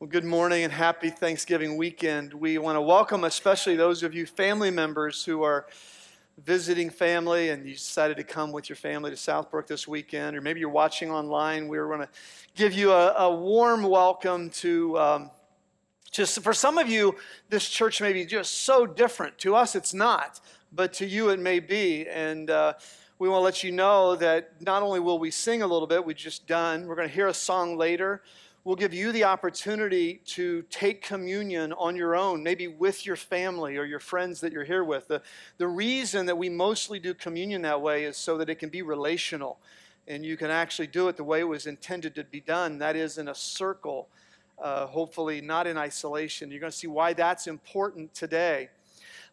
Well, good morning and happy Thanksgiving weekend. We want to welcome, especially those of you family members who are visiting family and you decided to come with your family to Southbrook this weekend, or maybe you're watching online. We going to give you a, a warm welcome to. Um, just for some of you, this church may be just so different. To us, it's not, but to you, it may be. And uh, we want to let you know that not only will we sing a little bit, we just done, we're going to hear a song later will give you the opportunity to take communion on your own, maybe with your family or your friends that you're here with. The, the reason that we mostly do communion that way is so that it can be relational and you can actually do it the way it was intended to be done that is, in a circle, uh, hopefully not in isolation. You're going to see why that's important today.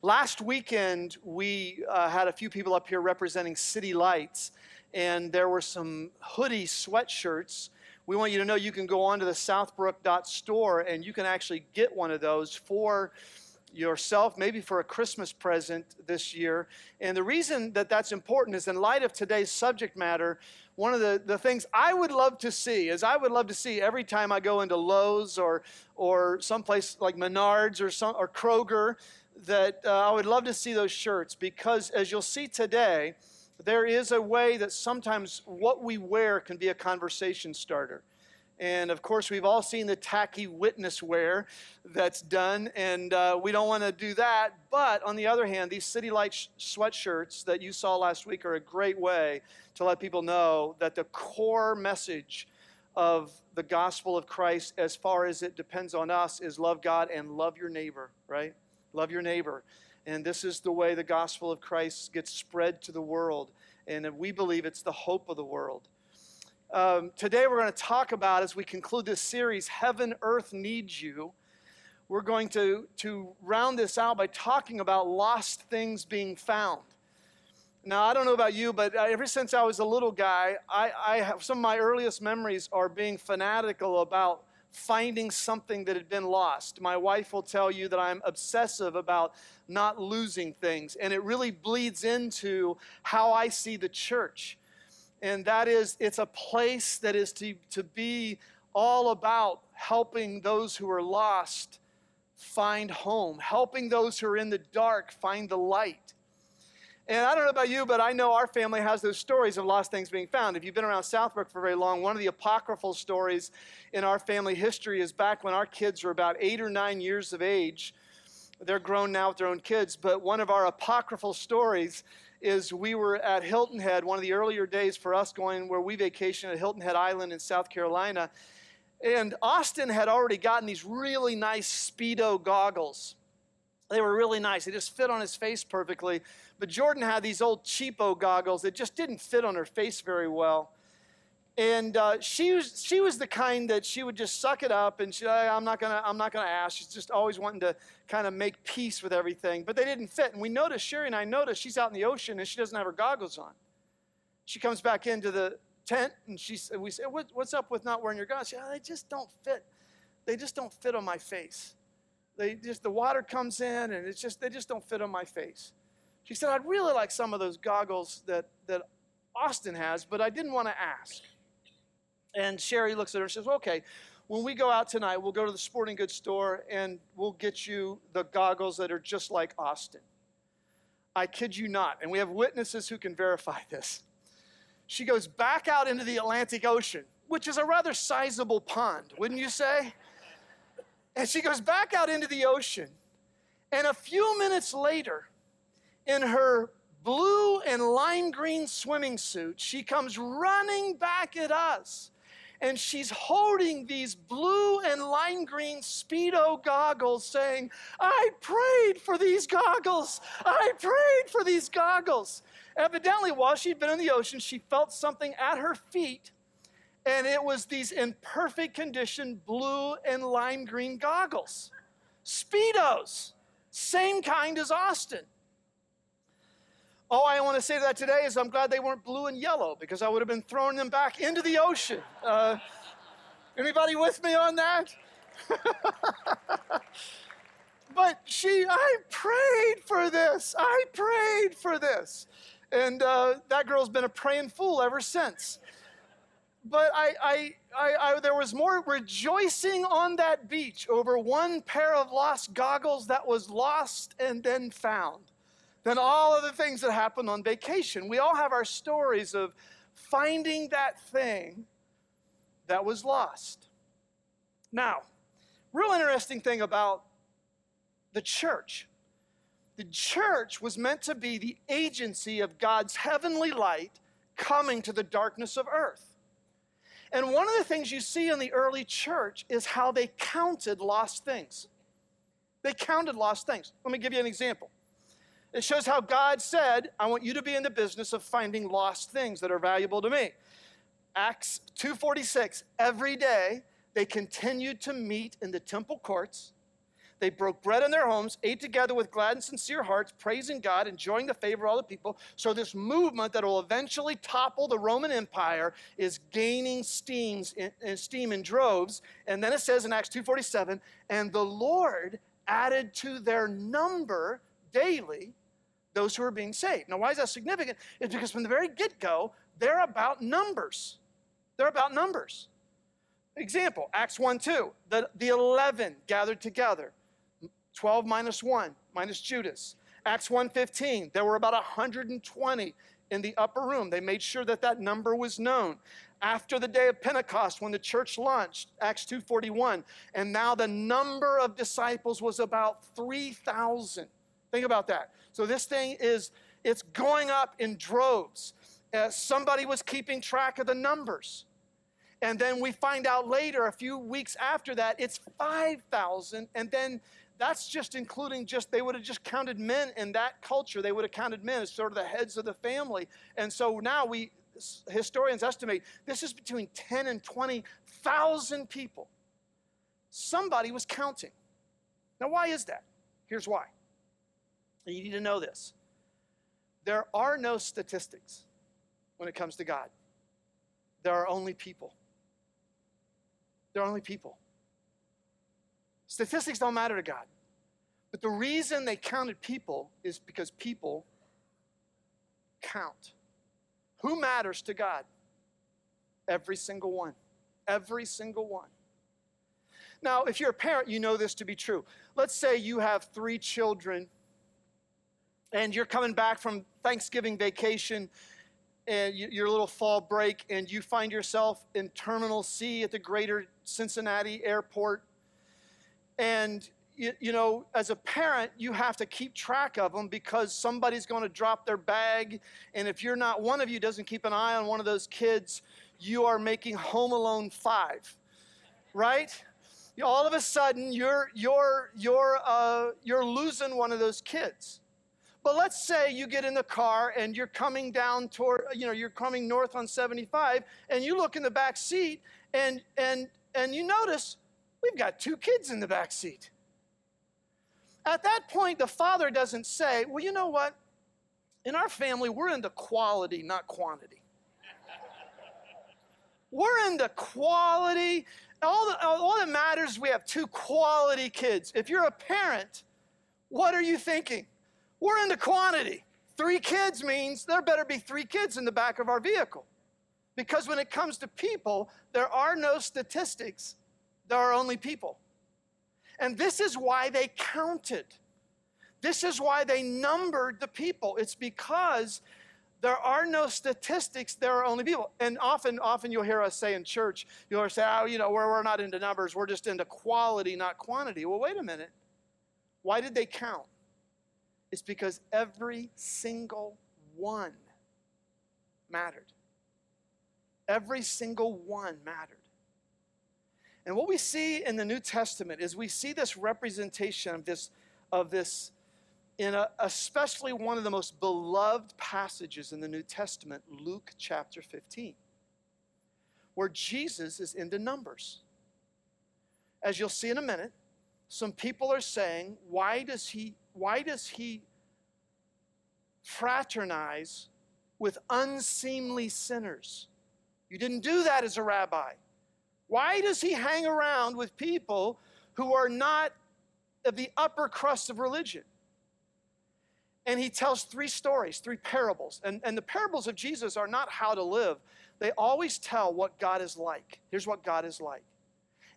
Last weekend, we uh, had a few people up here representing City Lights, and there were some hoodie sweatshirts we want you to know you can go on to the southbrook.store and you can actually get one of those for yourself, maybe for a Christmas present this year. And the reason that that's important is in light of today's subject matter, one of the, the things I would love to see is I would love to see every time I go into Lowe's or, or someplace like Menards or, some, or Kroger that uh, I would love to see those shirts because as you'll see today, there is a way that sometimes what we wear can be a conversation starter. And of course, we've all seen the tacky witness wear that's done, and uh, we don't want to do that. But on the other hand, these City Light sh- sweatshirts that you saw last week are a great way to let people know that the core message of the gospel of Christ, as far as it depends on us, is love God and love your neighbor, right? Love your neighbor. And this is the way the gospel of Christ gets spread to the world. And we believe it's the hope of the world. Um, today, we're going to talk about, as we conclude this series, Heaven, Earth Needs You. We're going to, to round this out by talking about lost things being found. Now, I don't know about you, but ever since I was a little guy, I, I have some of my earliest memories are being fanatical about finding something that had been lost. My wife will tell you that I'm obsessive about not losing things, and it really bleeds into how I see the church. And that is, it's a place that is to, to be all about helping those who are lost find home, helping those who are in the dark find the light. And I don't know about you, but I know our family has those stories of lost things being found. If you've been around Southbrook for very long, one of the apocryphal stories in our family history is back when our kids were about eight or nine years of age. They're grown now with their own kids, but one of our apocryphal stories is we were at Hilton Head, one of the earlier days for us going where we vacationed at Hilton Head Island in South Carolina. And Austin had already gotten these really nice Speedo goggles. They were really nice. They just fit on his face perfectly. But Jordan had these old cheapo goggles that just didn't fit on her face very well. And uh, she, was, she was the kind that she would just suck it up and she, I'm not gonna, I'm not gonna ask. She's just always wanting to kind of make peace with everything. But they didn't fit. And we noticed, Sherry and I noticed, she's out in the ocean and she doesn't have her goggles on. She comes back into the tent and she, we say, what, what's up with not wearing your goggles? She, oh, they just don't fit. They just don't fit on my face. They just, the water comes in and it's just, they just don't fit on my face. She said, I'd really like some of those goggles that, that Austin has, but I didn't want to ask. And Sherry looks at her and says, Okay, when we go out tonight, we'll go to the sporting goods store and we'll get you the goggles that are just like Austin. I kid you not. And we have witnesses who can verify this. She goes back out into the Atlantic Ocean, which is a rather sizable pond, wouldn't you say? And she goes back out into the ocean. And a few minutes later, in her blue and lime green swimming suit, she comes running back at us. And she's holding these blue and lime green Speedo goggles, saying, I prayed for these goggles. I prayed for these goggles. Evidently, while she'd been in the ocean, she felt something at her feet, and it was these in perfect condition blue and lime green goggles. Speedos, same kind as Austin. All I want to say to that today is I'm glad they weren't blue and yellow because I would have been throwing them back into the ocean. Uh, anybody with me on that? but she, I prayed for this. I prayed for this. And uh, that girl's been a praying fool ever since. but I, I, I, I, there was more rejoicing on that beach over one pair of lost goggles that was lost and then found than all of the things that happened on vacation. We all have our stories of finding that thing that was lost. Now, real interesting thing about the church. The church was meant to be the agency of God's heavenly light coming to the darkness of earth. And one of the things you see in the early church is how they counted lost things. They counted lost things. Let me give you an example. It shows how God said, I want you to be in the business of finding lost things that are valuable to me. Acts 2:46 every day they continued to meet in the temple courts they broke bread in their homes, ate together with glad and sincere hearts, praising God, enjoying the favor of all the people. So, this movement that will eventually topple the Roman Empire is gaining steams in, in steam in droves. And then it says in Acts 2.47, and the Lord added to their number daily those who are being saved. Now, why is that significant? It's because from the very get go, they're about numbers. They're about numbers. Example, Acts 1 2, the, the 11 gathered together. 12 minus 1 minus Judas. Acts 1:15, there were about 120 in the upper room. They made sure that that number was known. After the day of Pentecost when the church launched, Acts 2:41, and now the number of disciples was about 3,000. Think about that. So this thing is it's going up in droves. Uh, somebody was keeping track of the numbers. And then we find out later, a few weeks after that, it's 5,000. And then that's just including just, they would have just counted men in that culture. They would have counted men as sort of the heads of the family. And so now we, historians estimate, this is between 10 and 20,000 people. Somebody was counting. Now, why is that? Here's why. And you need to know this. There are no statistics when it comes to God. There are only people. There are only people. Statistics don't matter to God. But the reason they counted people is because people count. Who matters to God? Every single one. Every single one. Now, if you're a parent, you know this to be true. Let's say you have three children and you're coming back from Thanksgiving vacation and your little fall break, and you find yourself in Terminal C at the greater Cincinnati airport and you, you, know, as a parent, you have to keep track of them because somebody's going to drop their bag. And if you're not, one of you doesn't keep an eye on one of those kids, you are making Home Alone 5, right? All of a sudden, you're, you're, you're, uh, you're losing one of those kids. But let's say you get in the car and you're coming down toward, you know, you're coming north on 75 and you look in the back seat and, and, and you notice We've got two kids in the back seat. At that point, the father doesn't say, Well, you know what? In our family, we're into quality, not quantity. we're into quality. All, the, all that matters we have two quality kids. If you're a parent, what are you thinking? We're into quantity. Three kids means there better be three kids in the back of our vehicle. Because when it comes to people, there are no statistics there are only people. And this is why they counted. This is why they numbered the people. It's because there are no statistics, there are only people. And often, often you'll hear us say in church, you'll say, oh, you know, we're, we're not into numbers, we're just into quality, not quantity. Well, wait a minute. Why did they count? It's because every single one mattered. Every single one mattered. And what we see in the New Testament is we see this representation of this, of this in a, especially one of the most beloved passages in the New Testament, Luke chapter 15, where Jesus is into numbers. As you'll see in a minute, some people are saying, why does he, why does he fraternize with unseemly sinners? You didn't do that as a rabbi. Why does he hang around with people who are not of the upper crust of religion? And he tells three stories, three parables. And, and the parables of Jesus are not how to live, they always tell what God is like. Here's what God is like.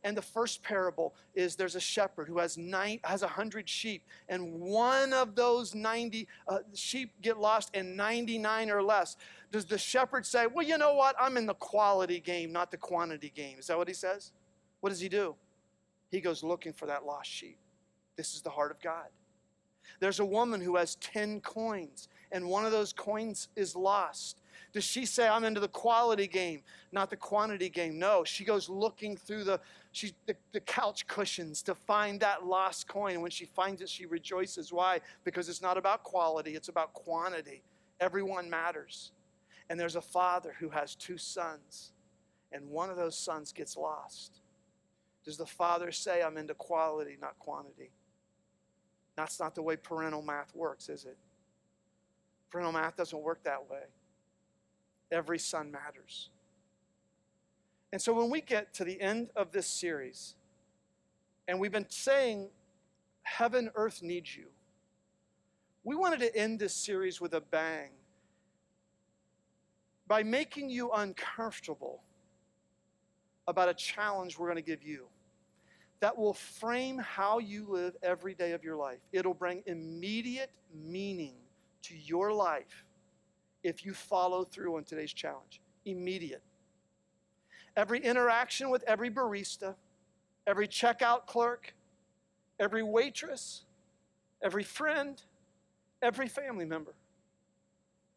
And the first parable is there's a shepherd who has nine, has a hundred sheep, and one of those 90 uh, sheep get lost, and 99 or less. Does the shepherd say, Well, you know what? I'm in the quality game, not the quantity game? Is that what he says? What does he do? He goes looking for that lost sheep. This is the heart of God. There's a woman who has 10 coins, and one of those coins is lost. Does she say, I'm into the quality game, not the quantity game? No, she goes looking through the, she, the, the couch cushions to find that lost coin. And when she finds it, she rejoices. Why? Because it's not about quality, it's about quantity. Everyone matters. And there's a father who has two sons, and one of those sons gets lost. Does the father say, I'm into quality, not quantity? That's not the way parental math works, is it? Parental math doesn't work that way. Every son matters. And so when we get to the end of this series, and we've been saying, Heaven, earth needs you, we wanted to end this series with a bang by making you uncomfortable about a challenge we're going to give you that will frame how you live every day of your life. It'll bring immediate meaning to your life if you follow through on today's challenge. Immediate. Every interaction with every barista, every checkout clerk, every waitress, every friend, every family member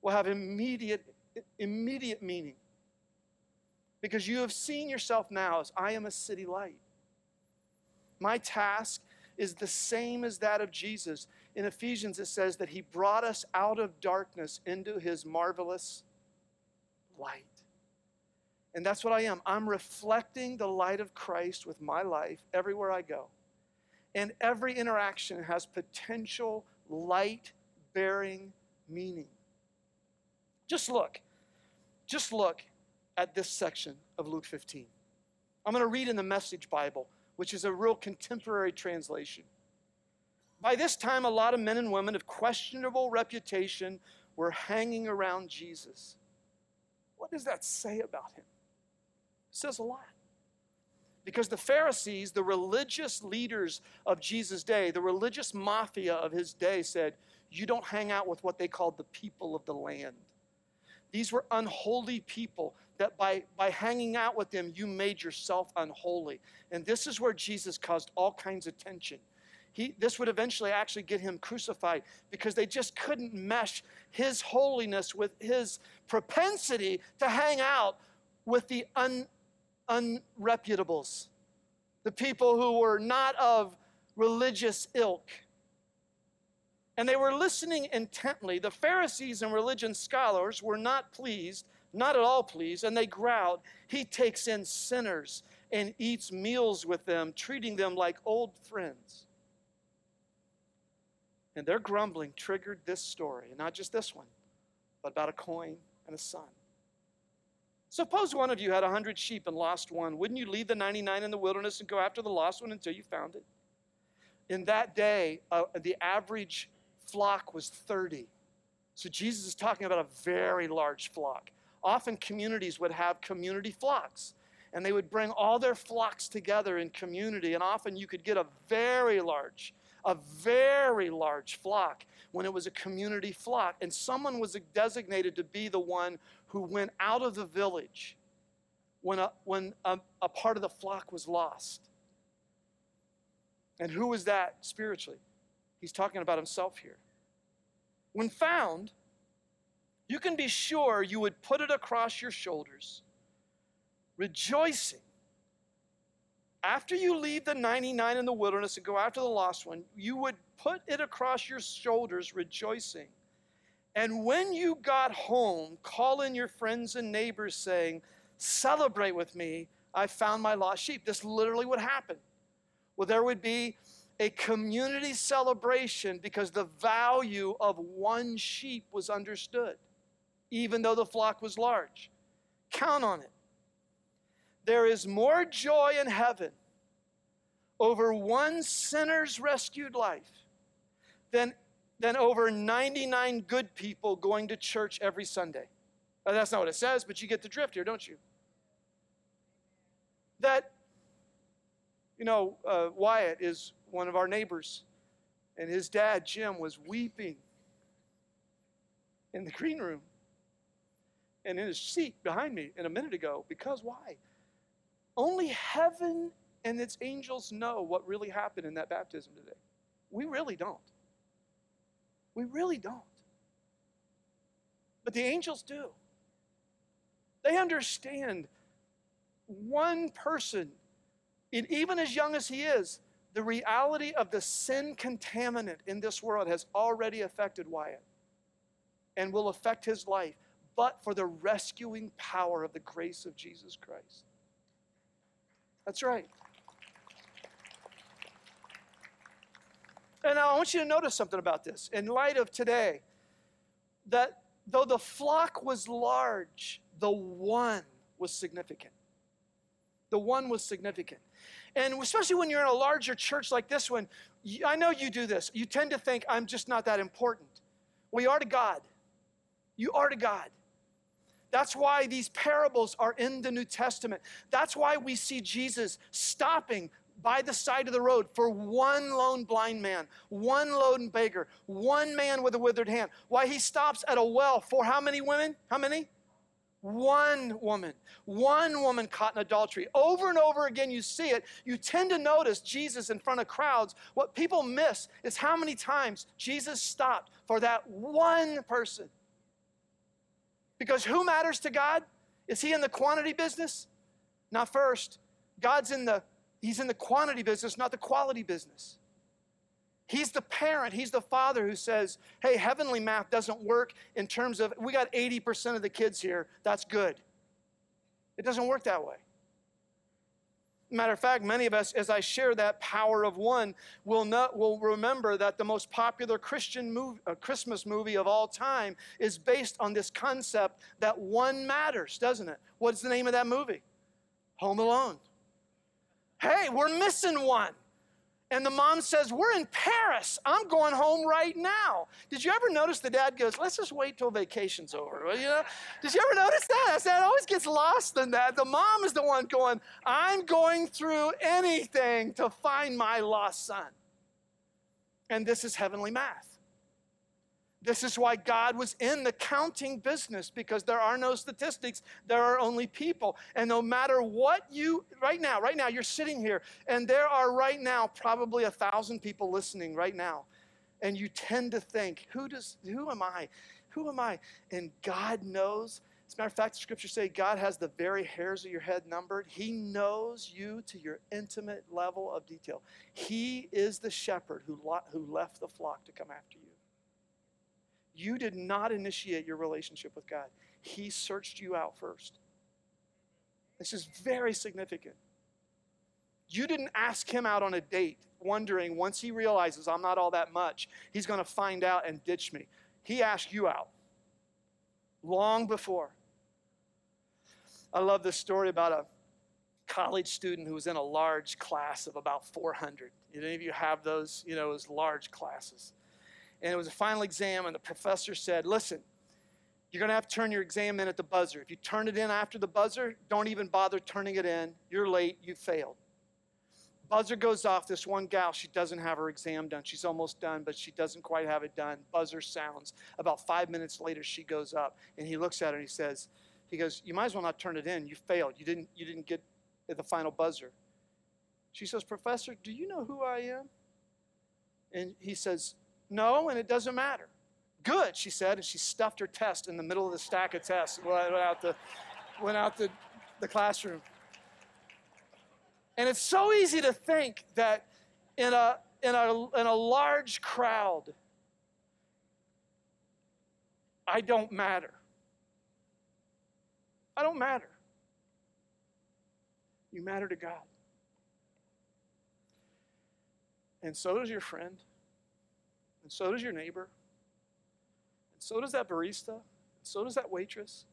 will have immediate immediate meaning. Because you have seen yourself now as I am a city light. My task is the same as that of Jesus. In Ephesians, it says that he brought us out of darkness into his marvelous light. And that's what I am. I'm reflecting the light of Christ with my life everywhere I go. And every interaction has potential light bearing meaning. Just look. Just look at this section of Luke 15. I'm going to read in the Message Bible, which is a real contemporary translation. By this time, a lot of men and women of questionable reputation were hanging around Jesus. What does that say about him? It says a lot. Because the Pharisees, the religious leaders of Jesus' day, the religious mafia of his day, said, You don't hang out with what they called the people of the land. These were unholy people that by, by hanging out with them, you made yourself unholy. And this is where Jesus caused all kinds of tension. He, this would eventually actually get him crucified because they just couldn't mesh his holiness with his propensity to hang out with the un, unreputables, the people who were not of religious ilk. And they were listening intently. The Pharisees and religion scholars were not pleased, not at all pleased, and they growled, He takes in sinners and eats meals with them, treating them like old friends. And their grumbling triggered this story, and not just this one, but about a coin and a son. Suppose one of you had a hundred sheep and lost one. Wouldn't you leave the 99 in the wilderness and go after the lost one until you found it? In that day, uh, the average flock was 30. So Jesus is talking about a very large flock. Often communities would have community flocks, and they would bring all their flocks together in community, and often you could get a very large, a very large flock when it was a community flock. And someone was designated to be the one who went out of the village when a, when a, a part of the flock was lost. And who was that spiritually? He's talking about himself here. When found, you can be sure you would put it across your shoulders, rejoicing. After you leave the 99 in the wilderness and go after the lost one, you would put it across your shoulders, rejoicing. And when you got home, call in your friends and neighbors, saying, Celebrate with me, I found my lost sheep. This literally would happen. Well, there would be a community celebration because the value of one sheep was understood, even though the flock was large. Count on it. There is more joy in heaven over one sinner's rescued life than, than over 99 good people going to church every Sunday. Uh, that's not what it says, but you get the drift here, don't you? That, you know, uh, Wyatt is one of our neighbors, and his dad, Jim, was weeping in the green room and in his seat behind me in a minute ago. Because why? Only heaven and its angels know what really happened in that baptism today. We really don't. We really don't. But the angels do. They understand one person, and even as young as he is, the reality of the sin contaminant in this world has already affected Wyatt and will affect his life, but for the rescuing power of the grace of Jesus Christ. That's right. And I want you to notice something about this. In light of today, that though the flock was large, the one was significant. The one was significant. And especially when you're in a larger church like this one, I know you do this. You tend to think, I'm just not that important. We are to God. You are to God. That's why these parables are in the New Testament. That's why we see Jesus stopping by the side of the road for one lone blind man, one lone beggar, one man with a withered hand. Why he stops at a well for how many women? How many? One woman, one woman caught in adultery. Over and over again, you see it. You tend to notice Jesus in front of crowds. What people miss is how many times Jesus stopped for that one person. Because who matters to God? Is he in the quantity business? Not first. God's in the He's in the quantity business, not the quality business. He's the parent, he's the father who says, hey, heavenly math doesn't work in terms of, we got 80% of the kids here, that's good. It doesn't work that way. Matter of fact, many of us, as I share that power of one, will, not, will remember that the most popular Christian movie, uh, Christmas movie of all time is based on this concept that one matters, doesn't it? What's the name of that movie? Home Alone. Hey, we're missing one. And the mom says, We're in Paris. I'm going home right now. Did you ever notice the dad goes, Let's just wait till vacation's over? Well, you know, did you ever notice that? That always gets lost in that. The mom is the one going, I'm going through anything to find my lost son. And this is heavenly math. This is why God was in the counting business because there are no statistics, there are only people. And no matter what you, right now, right now, you're sitting here, and there are right now probably a thousand people listening right now. And you tend to think, who does, who am I? Who am I? And God knows. As a matter of fact, the scriptures say God has the very hairs of your head numbered. He knows you to your intimate level of detail. He is the shepherd who, who left the flock to come after you. You did not initiate your relationship with God, He searched you out first. This is very significant. You didn't ask Him out on a date, wondering once He realizes I'm not all that much, He's going to find out and ditch me. He asked you out long before. I love this story about a college student who was in a large class of about 400. Did Any of you have those, you know, those large classes? And it was a final exam, and the professor said, Listen, you're going to have to turn your exam in at the buzzer. If you turn it in after the buzzer, don't even bother turning it in. You're late, you failed. Buzzer goes off. This one gal, she doesn't have her exam done. She's almost done, but she doesn't quite have it done. Buzzer sounds. About five minutes later, she goes up, and he looks at her and he says, he goes, You might as well not turn it in. You failed. You didn't, you didn't get the final buzzer. She says, Professor, do you know who I am? And he says, no, and it doesn't matter. Good, she said, and she stuffed her test in the middle of the stack of tests, went out the, went out the, the classroom. And it's so easy to think that in a, in a, in a large crowd, I don't matter. I don't matter. You matter to God. And so does your friend. And so does your neighbor. And so does that barista. And so does that waitress.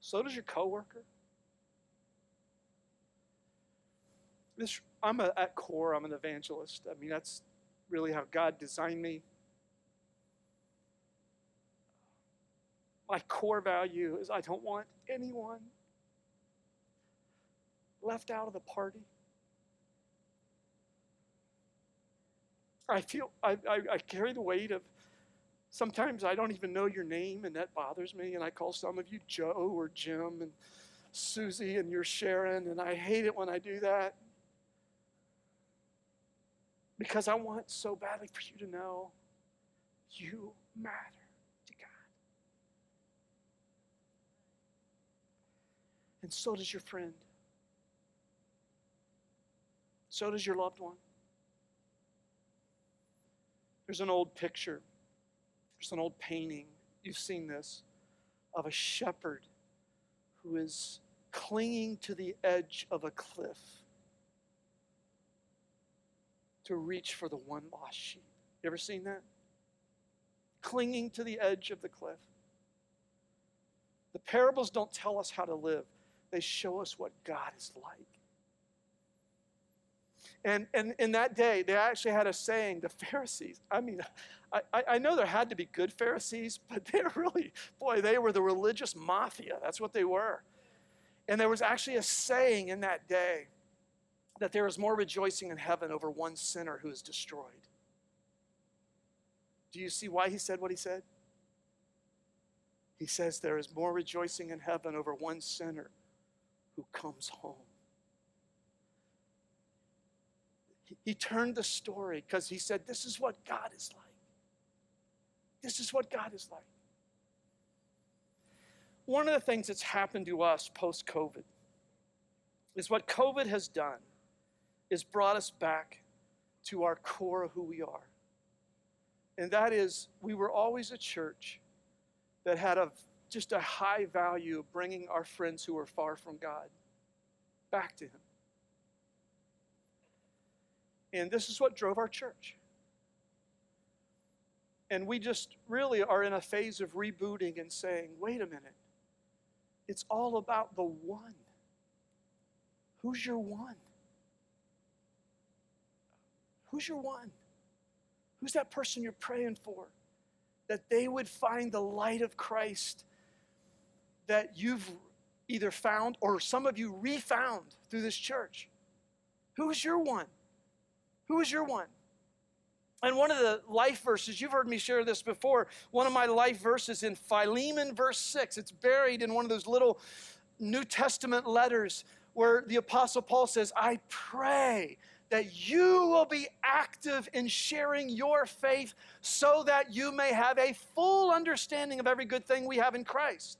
So does your coworker. This, I'm a, at core, I'm an evangelist. I mean, that's really how God designed me. My core value is I don't want anyone left out of the party. I feel I, I, I, carry the weight of sometimes I don't even know your name, and that bothers me. And I call some of you Joe or Jim and Susie, and you're Sharon, and I hate it when I do that because I want so badly for you to know you matter to God. And so does your friend. So does your loved one. There's an old picture, there's an old painting. You've seen this of a shepherd who is clinging to the edge of a cliff to reach for the one lost sheep. You ever seen that? Clinging to the edge of the cliff. The parables don't tell us how to live, they show us what God is like. And, and in that day, they actually had a saying, the Pharisees. I mean, I, I know there had to be good Pharisees, but they're really, boy, they were the religious mafia. That's what they were. And there was actually a saying in that day that there is more rejoicing in heaven over one sinner who is destroyed. Do you see why he said what he said? He says there is more rejoicing in heaven over one sinner who comes home. He turned the story because he said, This is what God is like. This is what God is like. One of the things that's happened to us post COVID is what COVID has done is brought us back to our core of who we are. And that is, we were always a church that had a, just a high value of bringing our friends who were far from God back to Him. And this is what drove our church. And we just really are in a phase of rebooting and saying, wait a minute, it's all about the one. Who's your one? Who's your one? Who's that person you're praying for? That they would find the light of Christ that you've either found or some of you refound through this church. Who's your one? Who is your one? And one of the life verses, you've heard me share this before, one of my life verses in Philemon, verse 6. It's buried in one of those little New Testament letters where the Apostle Paul says, I pray that you will be active in sharing your faith so that you may have a full understanding of every good thing we have in Christ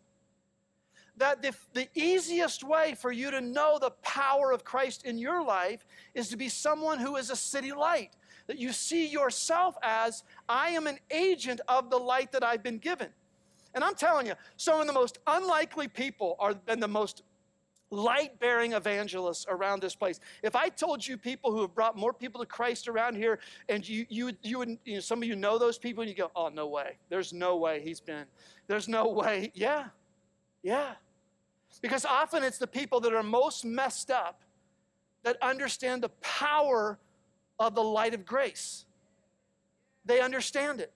that the, the easiest way for you to know the power of Christ in your life is to be someone who is a city light. That you see yourself as, I am an agent of the light that I've been given. And I'm telling you, some of the most unlikely people are and the most light bearing evangelists around this place. If I told you people who have brought more people to Christ around here, and you, you, you would, you know, some of you know those people, and you go, oh, no way. There's no way he's been. There's no way. Yeah, yeah. Because often it's the people that are most messed up that understand the power of the light of grace. They understand it.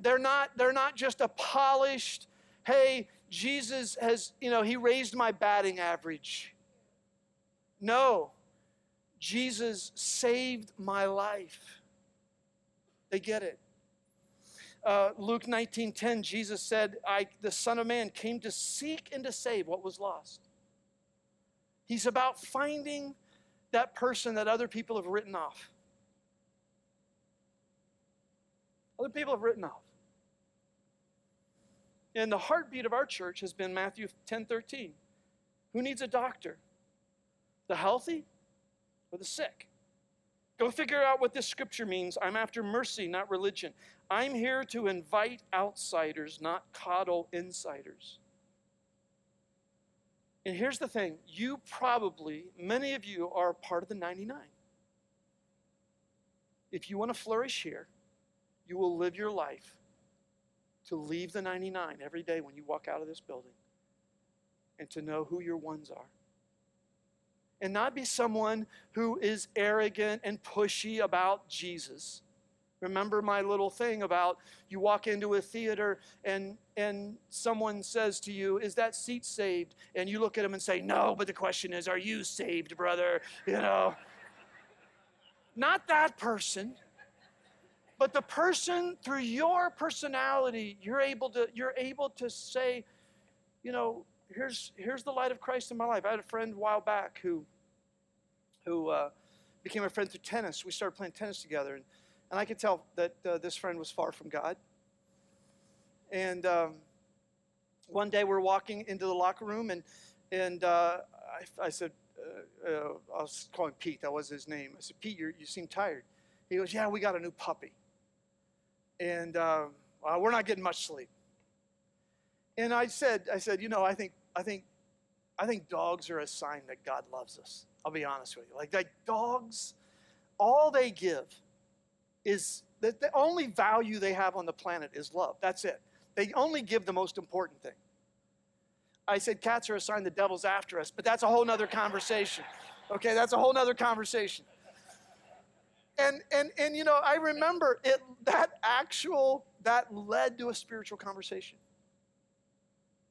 They're not, they're not just a polished, hey, Jesus has, you know, he raised my batting average. No, Jesus saved my life. They get it uh, Luke 19:10, Jesus said, I, the Son of Man came to seek and to save what was lost. He's about finding that person that other people have written off. Other people have written off. And the heartbeat of our church has been Matthew 10:13. Who needs a doctor? The healthy or the sick? Go figure out what this scripture means. I'm after mercy, not religion. I'm here to invite outsiders, not coddle insiders. And here's the thing you probably, many of you, are part of the 99. If you want to flourish here, you will live your life to leave the 99 every day when you walk out of this building and to know who your ones are. And not be someone who is arrogant and pushy about Jesus Remember my little thing about you walk into a theater and and someone says to you, "Is that seat saved?" And you look at them and say, "No," but the question is, "Are you saved, brother?" You know. Not that person, but the person through your personality, you're able to you're able to say, you know, here's here's the light of Christ in my life. I had a friend a while back who who uh, became a friend through tennis. We started playing tennis together, and and I could tell that uh, this friend was far from God. And um, one day we're walking into the locker room, and, and uh, I, I, said, uh, uh, I was calling Pete, that was his name. I said, Pete, you you seem tired. He goes, Yeah, we got a new puppy. And well, we're not getting much sleep. And I said, I said, you know, I think, I think, I think dogs are a sign that God loves us. I'll be honest with you. Like, like dogs, all they give is that the only value they have on the planet is love. That's it. They only give the most important thing. I said cats are a sign the devil's after us, but that's a whole nother conversation. Okay, that's a whole nother conversation. And and and you know, I remember it that actual that led to a spiritual conversation.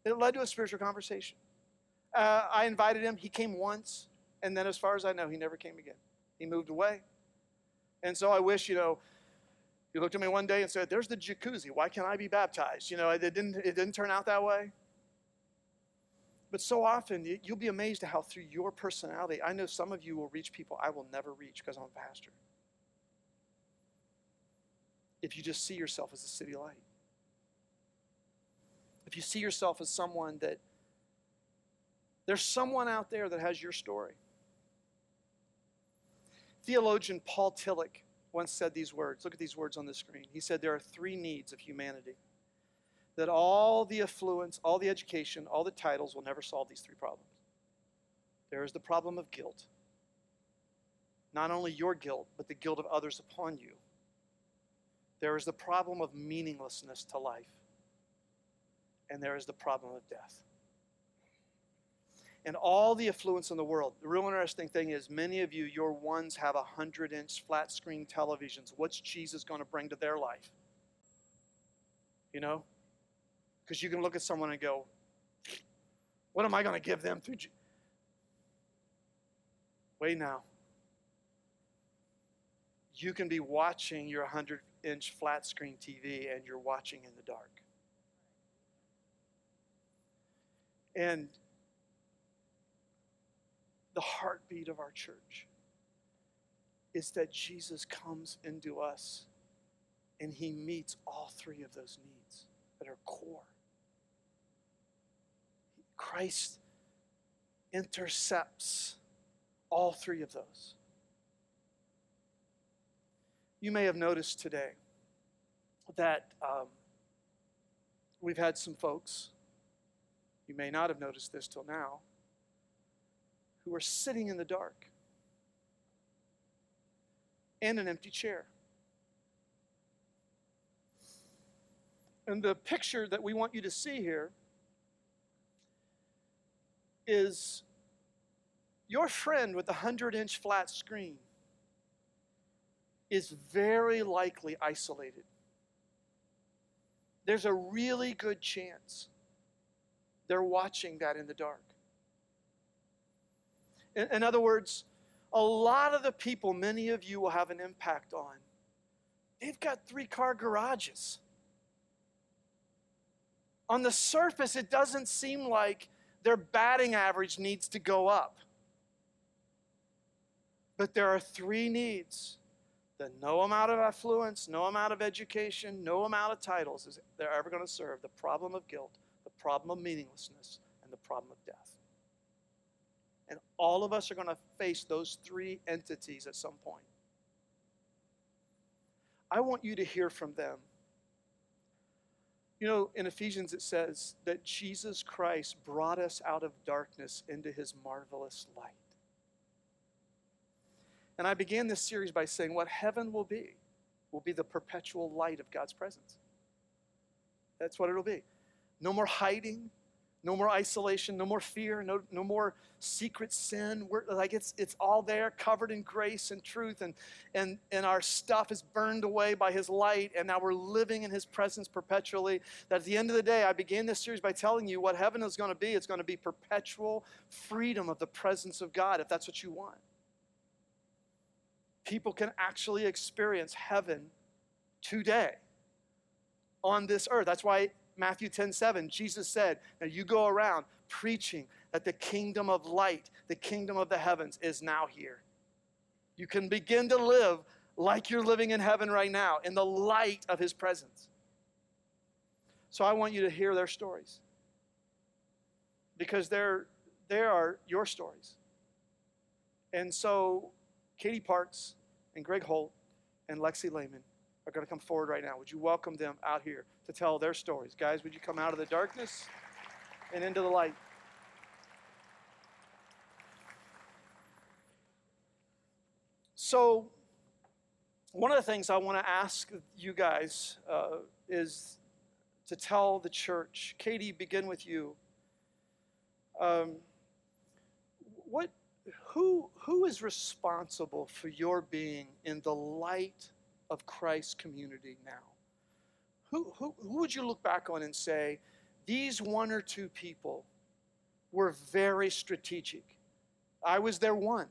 It led to a spiritual conversation. Uh, I invited him. He came once, and then, as far as I know, he never came again. He moved away. And so I wish, you know, he looked at me one day and said, There's the jacuzzi. Why can't I be baptized? You know, it didn't, it didn't turn out that way. But so often, you'll be amazed at how through your personality, I know some of you will reach people I will never reach because I'm a pastor. If you just see yourself as a city light, if you see yourself as someone that there's someone out there that has your story. Theologian Paul Tillich once said these words. Look at these words on the screen. He said there are three needs of humanity. That all the affluence, all the education, all the titles will never solve these three problems. There is the problem of guilt. Not only your guilt, but the guilt of others upon you. There is the problem of meaninglessness to life. And there is the problem of death and all the affluence in the world. The real interesting thing is, many of you, your ones have 100 inch flat screen televisions. What's Jesus going to bring to their life? You know? Because you can look at someone and go, What am I going to give them through? Je-? Wait now. You can be watching your 100 inch flat screen TV and you're watching in the dark. And the heartbeat of our church is that Jesus comes into us and he meets all three of those needs that are core. Christ intercepts all three of those. You may have noticed today that um, we've had some folks, you may not have noticed this till now, who are sitting in the dark and an empty chair. And the picture that we want you to see here is your friend with the 100 inch flat screen is very likely isolated. There's a really good chance they're watching that in the dark. In, other words, a lot of the people many of you will have an impact on, they've got three car garages. On the surface, it doesn't seem like their batting average needs to go up. But there are three needs that no amount of affluence, no amount of education, no amount of titles is they're ever going to serve the problem of guilt, the problem of meaninglessness, and the problem of death. All of us are going to face those three entities at some point. I want you to hear from them. You know, in Ephesians it says that Jesus Christ brought us out of darkness into his marvelous light. And I began this series by saying what heaven will be will be the perpetual light of God's presence. That's what it'll be. No more hiding, No more isolation, no more fear, no, no more secret sin. We're like it's it's all there, covered in grace and truth, and and and our stuff is burned away by his light, and now we're living in his presence perpetually. That at the end of the day, I began this series by telling you what heaven is going to be. It's going to be perpetual freedom of the presence of God, if that's what you want. People can actually experience heaven today on this earth. That's why Matthew 10 7, Jesus said, Now you go around preaching that the kingdom of light, the kingdom of the heavens, is now here. You can begin to live like you're living in heaven right now, in the light of his presence. So I want you to hear their stories because they're, they are your stories. And so Katie Parks and Greg Holt and Lexi Lehman are going to come forward right now. Would you welcome them out here to tell their stories? Guys, would you come out of the darkness and into the light? So, one of the things I want to ask you guys uh, is to tell the church. Katie, begin with you. Um, what, who, who is responsible for your being in the light of Christ's community now? Who, who, who would you look back on and say, these one or two people were very strategic? I was their one.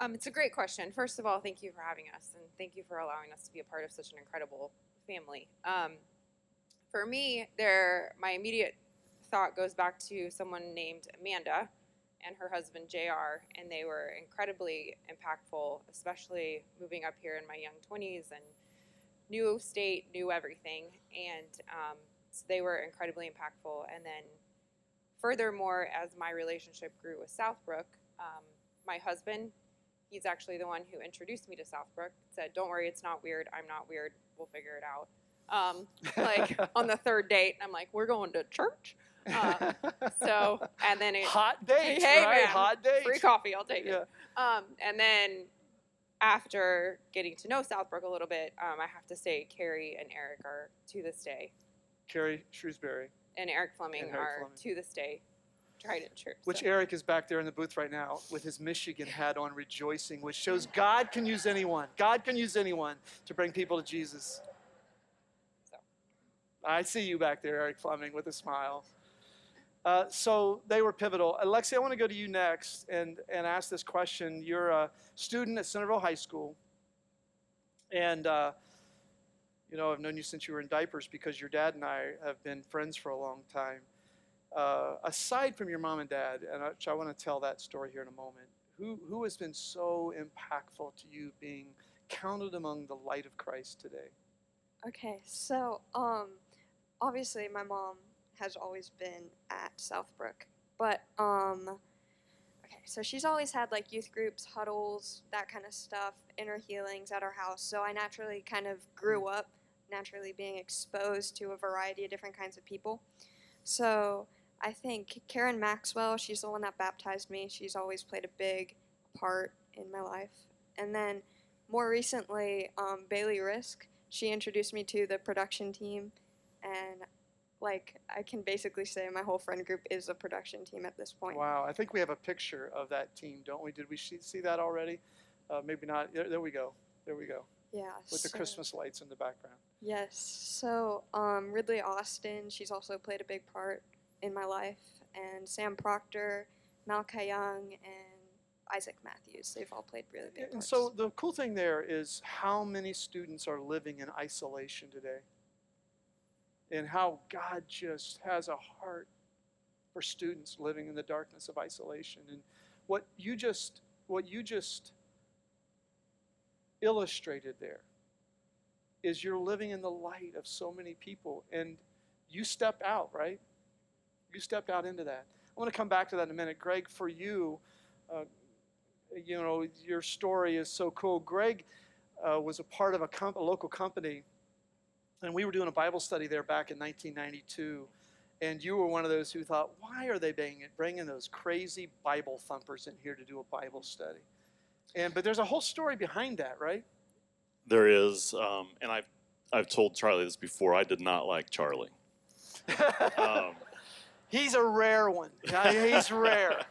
Um, it's a great question. First of all, thank you for having us, and thank you for allowing us to be a part of such an incredible family. Um, for me, there, my immediate thought goes back to someone named Amanda and her husband JR, and they were incredibly impactful, especially moving up here in my young 20s and new state, new everything, and um, so they were incredibly impactful. And then, furthermore, as my relationship grew with Southbrook, um, my husband, he's actually the one who introduced me to Southbrook. Said, "Don't worry, it's not weird. I'm not weird. We'll figure it out." Um, like on the third date, I'm like, "We're going to church." Uh, so and then it hot dates, Hey, right? man, hot dates. free coffee, I'll take Yeah. it. Um, and then after getting to know Southbrook a little bit, um, I have to say Carrie and Eric are to this day, Carrie Shrewsbury, and Eric Fleming And Eric are Fleming. to this day Trident Church. which so. Eric is back there in the booth right now with his Michigan hat on, rejoicing, which shows God can use anyone. God can use anyone to bring people to Jesus. So. I see you back there, Eric Fleming, with a smile. Uh, so they were pivotal. Alexi, I want to go to you next and, and ask this question. You're a student at Centerville High School, and uh, you know I've known you since you were in diapers because your dad and I have been friends for a long time. Uh, aside from your mom and dad, and I, I want to tell that story here in a moment, who, who has been so impactful to you being counted among the light of Christ today? Okay, so um, obviously my mom has always been at Southbrook, but um, okay, so she's always had like youth groups, huddles, that kind of stuff, inner healings at our house. So I naturally kind of grew up naturally being exposed to a variety of different kinds of people. So I think Karen Maxwell, she's the one that baptized me. She's always played a big part in my life. And then more recently, um, Bailey Risk, she introduced me to the production team. And like, I can basically say my whole friend group is a production team at this point. Wow, I think we have a picture of that team, don't we? Did we see, that already? Uh, maybe not. There, there we go. There we go. Yeah. With the Christmas lights in the background. Yes. So um, Ridley Austin, she's also played a big part in my life, and Sam Proctor, Malachi Young, and Isaac Matthews. They've all played really big And parts. so the cool thing there is how many students are living in isolation today. And how God just has a heart for students living in the darkness of isolation. And what you just what you just illustrated there is you're living in the light of so many people and you stepped out, right? You stepped out into that. I want to come back to that in a minute. Greg, for you, uh, you know, your story is so cool. Greg uh, was a part of a, comp- a local company, and we were doing a Bible study there back in 1992. And you were one of those who thought, why are they bringing, bringing those crazy Bible thumpers in here to do a Bible study? And but there's a whole story behind that, right? There is, um, and I've I've told Charlie this before. I did not like Charlie. Um, He's a rare one. He's rare.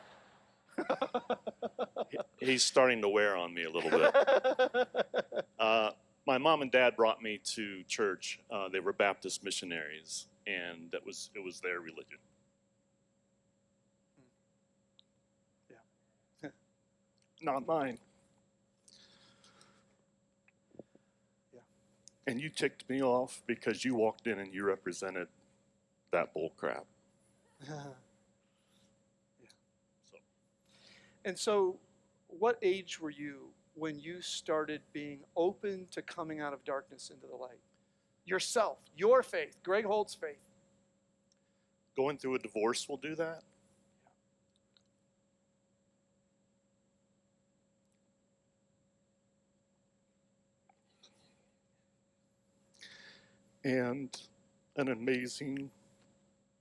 he's starting to wear on me a little bit. Uh, my mom and dad brought me to church. Uh, they were Baptist missionaries, and that was it was their religion. Yeah. Not mine. Yeah. And you ticked me off because you walked in and you represented that bull crap. yeah. So And so, what age were you when you started being open to coming out of darkness into the light? Yourself, your faith, Greg Holt's faith. going through a divorce will do that. And an amazing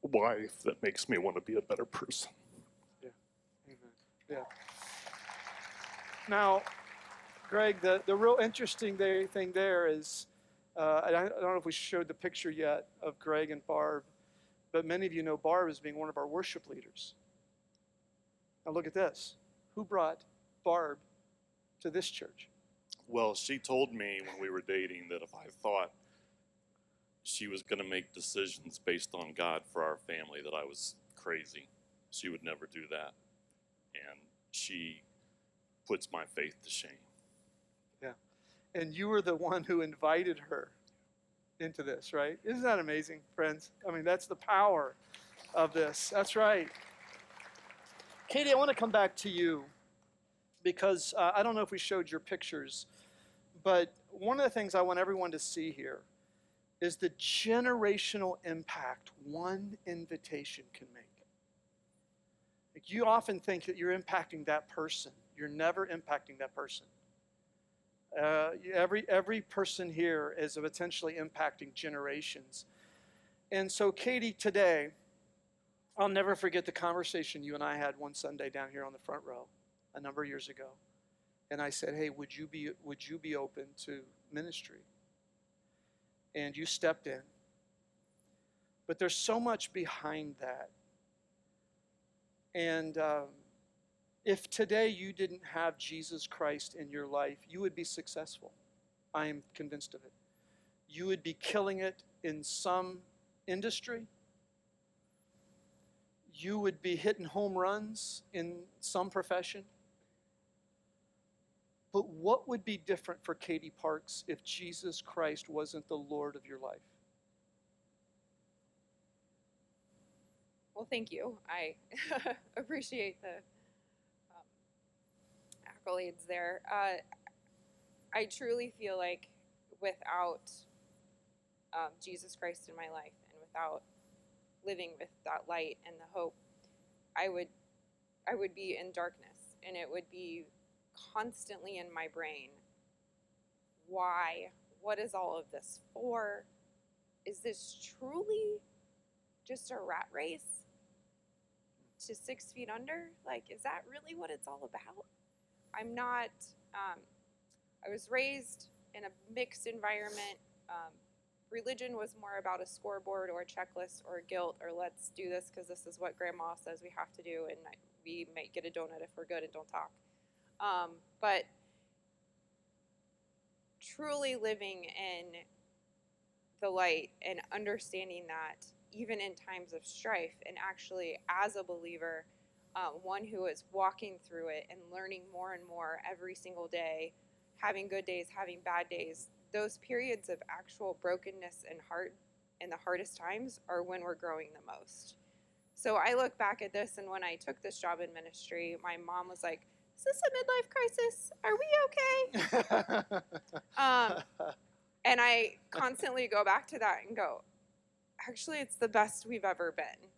wife that makes me want to be a better person. Yeah. Yeah. Now, Greg, the, the real interesting thing there is, uh, I, I don't know if we showed the picture yet of Greg and Barb, but many of you know Barb as being one of our worship leaders. Now look at this. Who brought Barb to this church? Well, she told me when we were dating that if I thought she was going to make decisions based on God for our family, that I was crazy. She would never do that. And she puts my faith to shame. And you were the one who invited her into this, right? Isn't that amazing, friends? I mean, that's the power of this. That's right. Katie, I want to come back to you because uh, I don't know if we showed your pictures, but one of the things I want everyone to see here is the generational impact one invitation can make. Like you often think that you're impacting that person. You're never impacting that person. Uh, every every person here is potentially impacting generations. And so, Katie, today, I'll never forget the conversation you and I had one Sunday down here on the front row, a number of years ago. And I said, "Hey, would you be would you be open to ministry?" And you stepped in. But there's so much behind that. And um, if today you didn't have Jesus Christ in your life, you would be successful. I am convinced of it. You would be killing it in some industry. You would be hitting home runs in some profession. But what would be different for Katie Parks if Jesus Christ wasn't the Lord of your life? Well, thank you. I appreciate the there. Uh, I truly feel like without um, Jesus Christ in my life and without living with that light and the hope, I would I would be in darkness and it would be constantly in my brain. Why? What is all of this for? Is this truly just a rat race to six feet under? Like, is that really what it's all about? I'm not, um, I was raised in a mixed environment. Um, religion was more about a scoreboard or a checklist or guilt or let's do this because this is what grandma says we have to do and we might get a donut if we're good and don't talk. Um, but truly living in the light and understanding that even in times of strife, and actually as a believer, um, one who is walking through it and learning more and more every single day, having good days, having bad days, those periods of actual brokenness and heart and the hardest times are when we're growing the most. So I look back at this, and when I took this job in ministry, my mom was like, "Is this a midlife crisis? Are we okay?" Um, and I constantly go back to that and go, actually, it's the best we've ever been.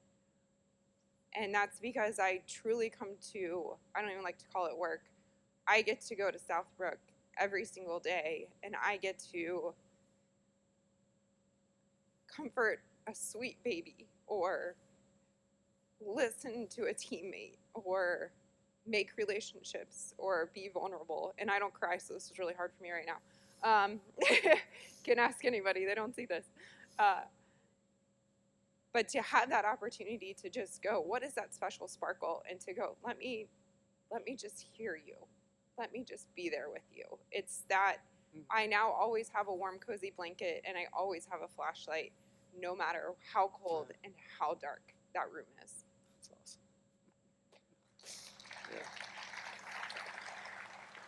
And that's because I truly come to, I don't even like to call it work. I get to go to Southbrook every single day and I get to comfort a sweet baby or listen to a teammate or make relationships or be vulnerable. And I don't cry, so this is really hard for me right now. Um, can ask anybody, they don't see this. Uh, but to have that opportunity to just go, what is that special sparkle? And to go, let me, let me just hear you. Let me just be there with you. It's that Mm. I now always have a warm, cozy blanket and I always have a flashlight, no matter how cold and how dark that room is. That's awesome. Yeah.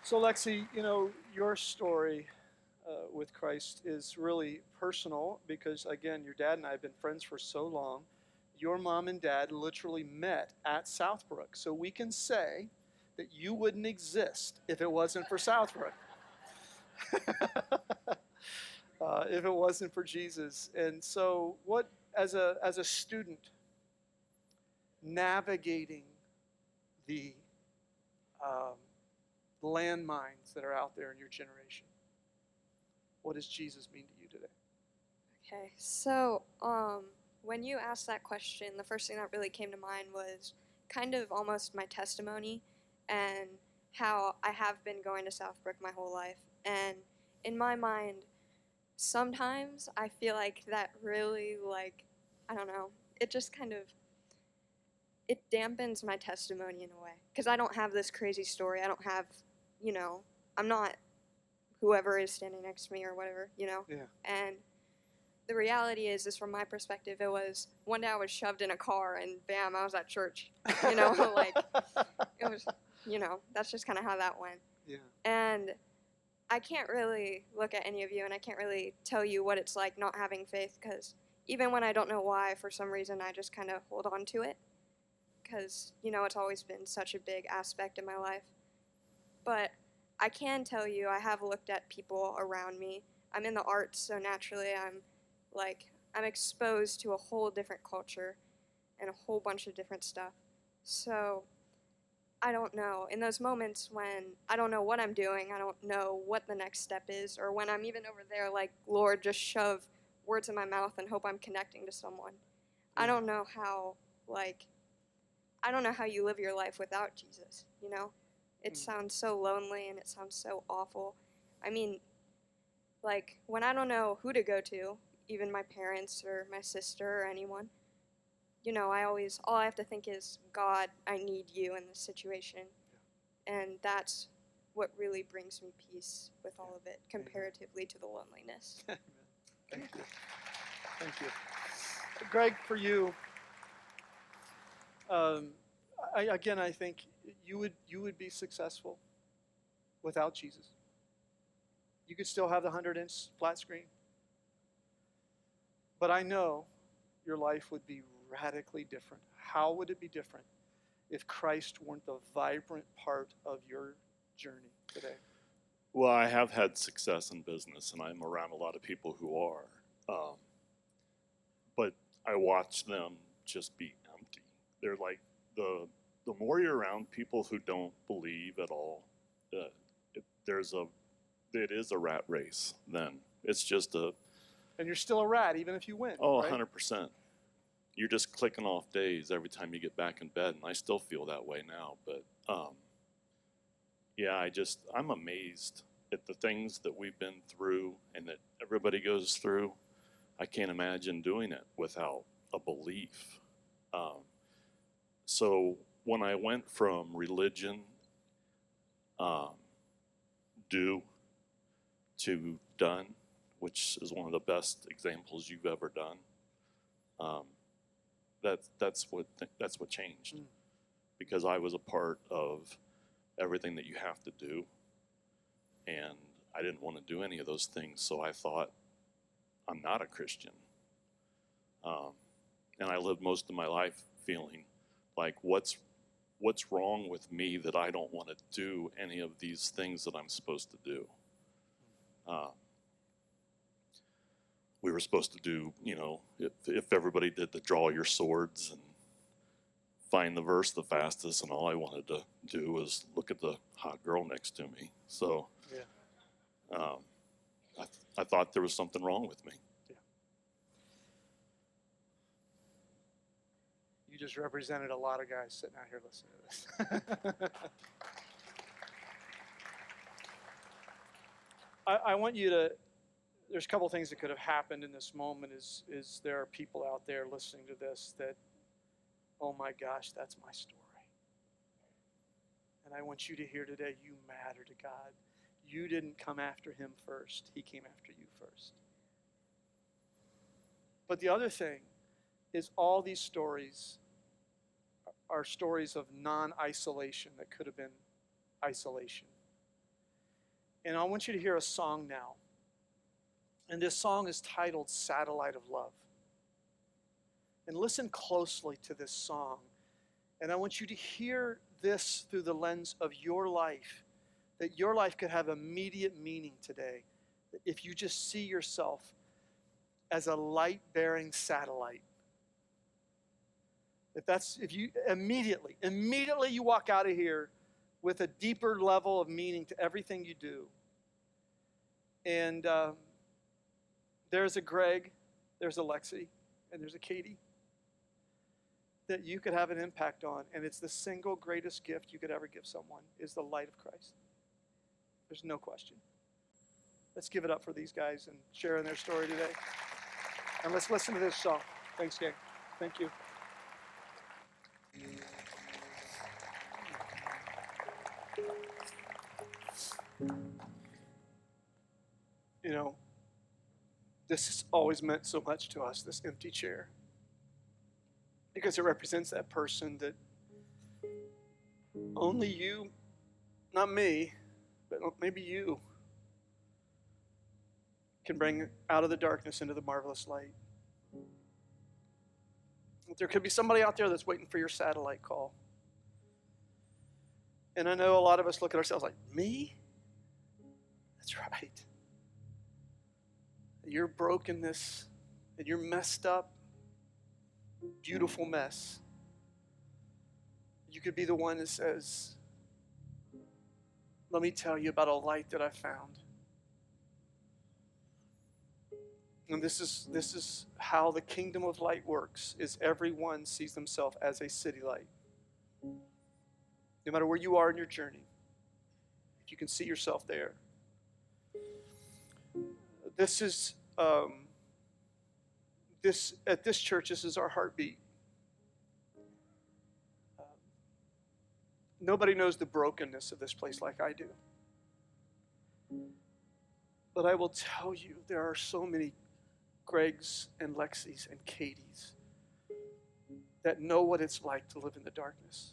So, Lexi, you know, your story uh, with Christ is really personal because, again, your dad and I have been friends for so long. Your mom and dad literally met at Southbrook. So, we can say that you wouldn't exist if it wasn't for Southbrook. uh, if it wasn't for Jesus. And so, what, as a, as a student, navigating the um, landmines that are out there in your generation. What does Jesus mean to you today? Okay, so um, when you asked that question, the first thing that really came to mind was kind of almost my testimony and how I have been going to Southbrook my whole life. And in my mind, sometimes I feel like that really, like, I don't know, it just kind of it dampens my testimony in a way because I don't have this crazy story. I don't have, you know, I'm not whoever is standing next to me or whatever, you know. Yeah. And the reality is, is from my perspective, it was one day I was shoved in a car and bam, I was at church. You know, like it was, you know, that's just kind of how that went. yeah. And I can't really look at any of you and I can't really tell you what it's like not having faith because even when I don't know why, for some reason, I just kind of hold on to it because, you know, it's always been such a big aspect in my life. But I can tell you, I have looked at people around me. I'm in the arts, so naturally, I'm like, I'm exposed to a whole different culture and a whole bunch of different stuff. So, I don't know. In those moments when I don't know what I'm doing, I don't know what the next step is, or when I'm even over there, like, Lord, just shove words in my mouth and hope I'm connecting to someone. I mm. don't know how, like, I don't know how you live your life without Jesus, you know? It Mm. sounds so lonely and it sounds so awful. I mean, like, when I don't know who to go to, even my parents or my sister or anyone, you know, I always, all I have to think is, God, I need you in this situation. And that's what really brings me peace with all of it, comparatively to the loneliness. Thank you. Thank you. Greg, for you, um, I, again, I think you would you would be successful without Jesus. You could still have the hundred inch flat screen, but I know your life would be radically different. How would it be different if Christ weren't the vibrant part of your journey today? Well, I have had success in business, and I'm around a lot of people who are. Um, but I watch them just be empty. They're like the the more you're around people who don't believe at all, uh, it, there's a it is a rat race. Then it's just a And you're still a rat, even if you win. oh, right? 100 percent. You're just clicking off days every time you get back in bed, and I still feel that way now. But um, yeah, I just I'm amazed at the things that we've been through and that everybody goes through. I can't imagine doing it without a belief. Um, so when I went from religion, um, do, to done, which is one of the best examples you've ever done, um, that's that's what that's what changed, Mm. because I was a part of everything that you have to do, and I didn't want to do any of those things. So I thought, I'm not a Christian. Um, and I lived most of my life feeling like, what's what's wrong with me that I don't want to do any of these things that I'm supposed to do? Uh, we were supposed to do, you know, if, if everybody did the draw your swords and find the verse the fastest, and all I wanted to do was look at the hot girl next to me. So, Yeah. um, I, th- I thought there was something wrong with me. You just represented a lot of guys sitting out here listening to this. I, I want you to there's a couple things that could have happened in this moment is is there are people out there listening to this that oh my gosh that's my story. And i want you to hear today you matter to god. You didn't come after him first he came after you first. But the other thing is all these stories are stories of non-isolation that could have been isolation and i want you to hear a song now and this song is titled Satellite of Love. And listen closely to this song. And I want you to hear this through the lens of your life, that your life could have immediate meaning today. If you just see yourself as a light bearing satellite, if that's, if you immediately, immediately you walk out of here with a deeper level of meaning to everything you do. And, um, there's a Greg, there's a Lexi, and there's a Katie that you could have an impact on. And it's the single greatest gift you could ever give someone is the light of Christ. There's no question. Let's give it up for these guys and sharing their story today. And let's listen to this song. Thanks, gang. Thank you. You know, this has always meant so much to us, this empty chair. Because it represents that person that only you, not me, but maybe you, can bring out of the darkness into the marvelous light. There could be somebody out there that's waiting for your satellite call. And I know a lot of us look at ourselves like, me? That's right your brokenness and your messed up, beautiful mess, you could be the one that says, Let me tell you about a light that I found. And this is, this is how the kingdom of light works is everyone sees themselves as a city light. No matter where you are in your journey, if you can see yourself there, this is um, this at this church. This is our heartbeat. Um, nobody knows the brokenness of this place like I do. But I will tell you, there are so many Gregs and Lexis and Katies that know what it's like to live in the darkness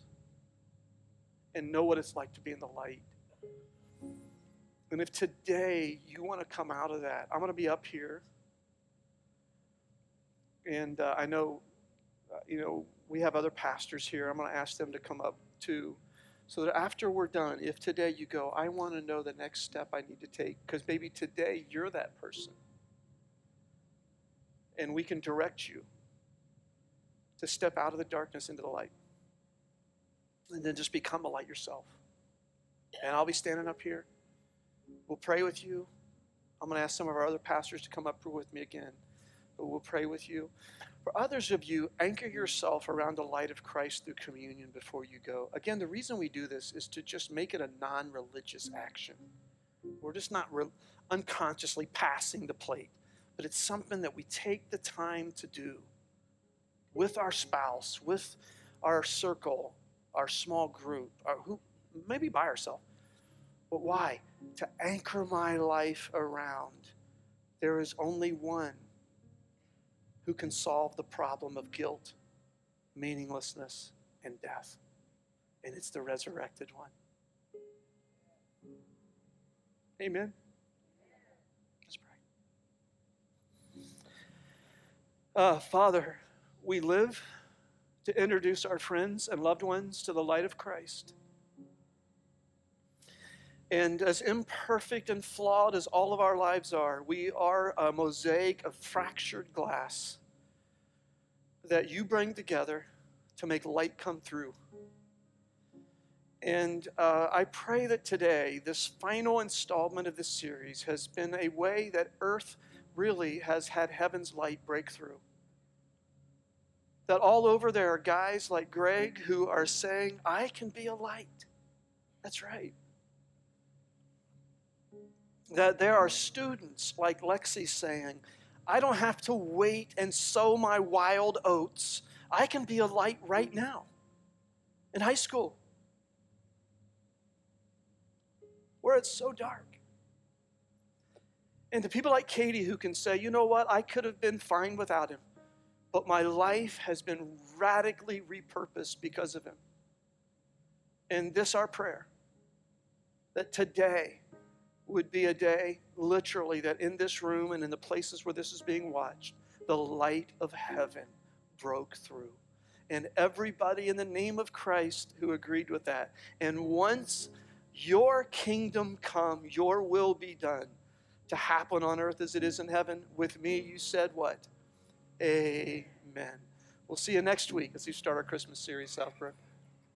and know what it's like to be in the light and if today you want to come out of that, I'm going to be up here. And uh, I know, uh, you know, we have other pastors here. I'm going to ask them to come up too. So that after we're done, if today you go, I want to know the next step I need to take, because maybe today you're that person. And we can direct you to step out of the darkness into the light. And then just become a light yourself. And I'll be standing up here. We'll pray with you. I'm going to ask some of our other pastors to come up with me again, but we'll pray with you. For others of you, anchor yourself around the light of Christ through communion before you go. Again, the reason we do this is to just make it a non religious action. We're just not re- unconsciously passing the plate, but it's something that we take the time to do with our spouse, with our circle, our small group, our, who, maybe by ourselves. But why? to anchor my life around. There is only one who can solve the problem of guilt, meaninglessness, and death, and it's the resurrected one. Amen. Let's pray. Uh, Father, we live to introduce our friends and loved ones to the light of Christ. And as imperfect and flawed as all of our lives are, we are a mosaic of fractured glass that you bring together to make light come through. And uh, I pray that today, this final installment of this series has been a way that earth really has had heaven's light break through. That all over there are guys like Greg who are saying, I can be a light. That's right. that there are students like Lexi saying, I don't have to wait and sow my wild oats. I can be a light right now in high school where it's so dark. And to people like Katie who can say, you know what, I could have been fine without him, but my life has been radically repurposed because of him. And this our prayer that today would be a day, literally, that in this room and in the places where this is being watched, the light of heaven broke through. And everybody in the name of Christ who agreed with that. And once your kingdom come, your will be done to happen on earth as it is in heaven, with me, you said what? Amen. We'll see you next week as we start our Christmas series, Southbrook.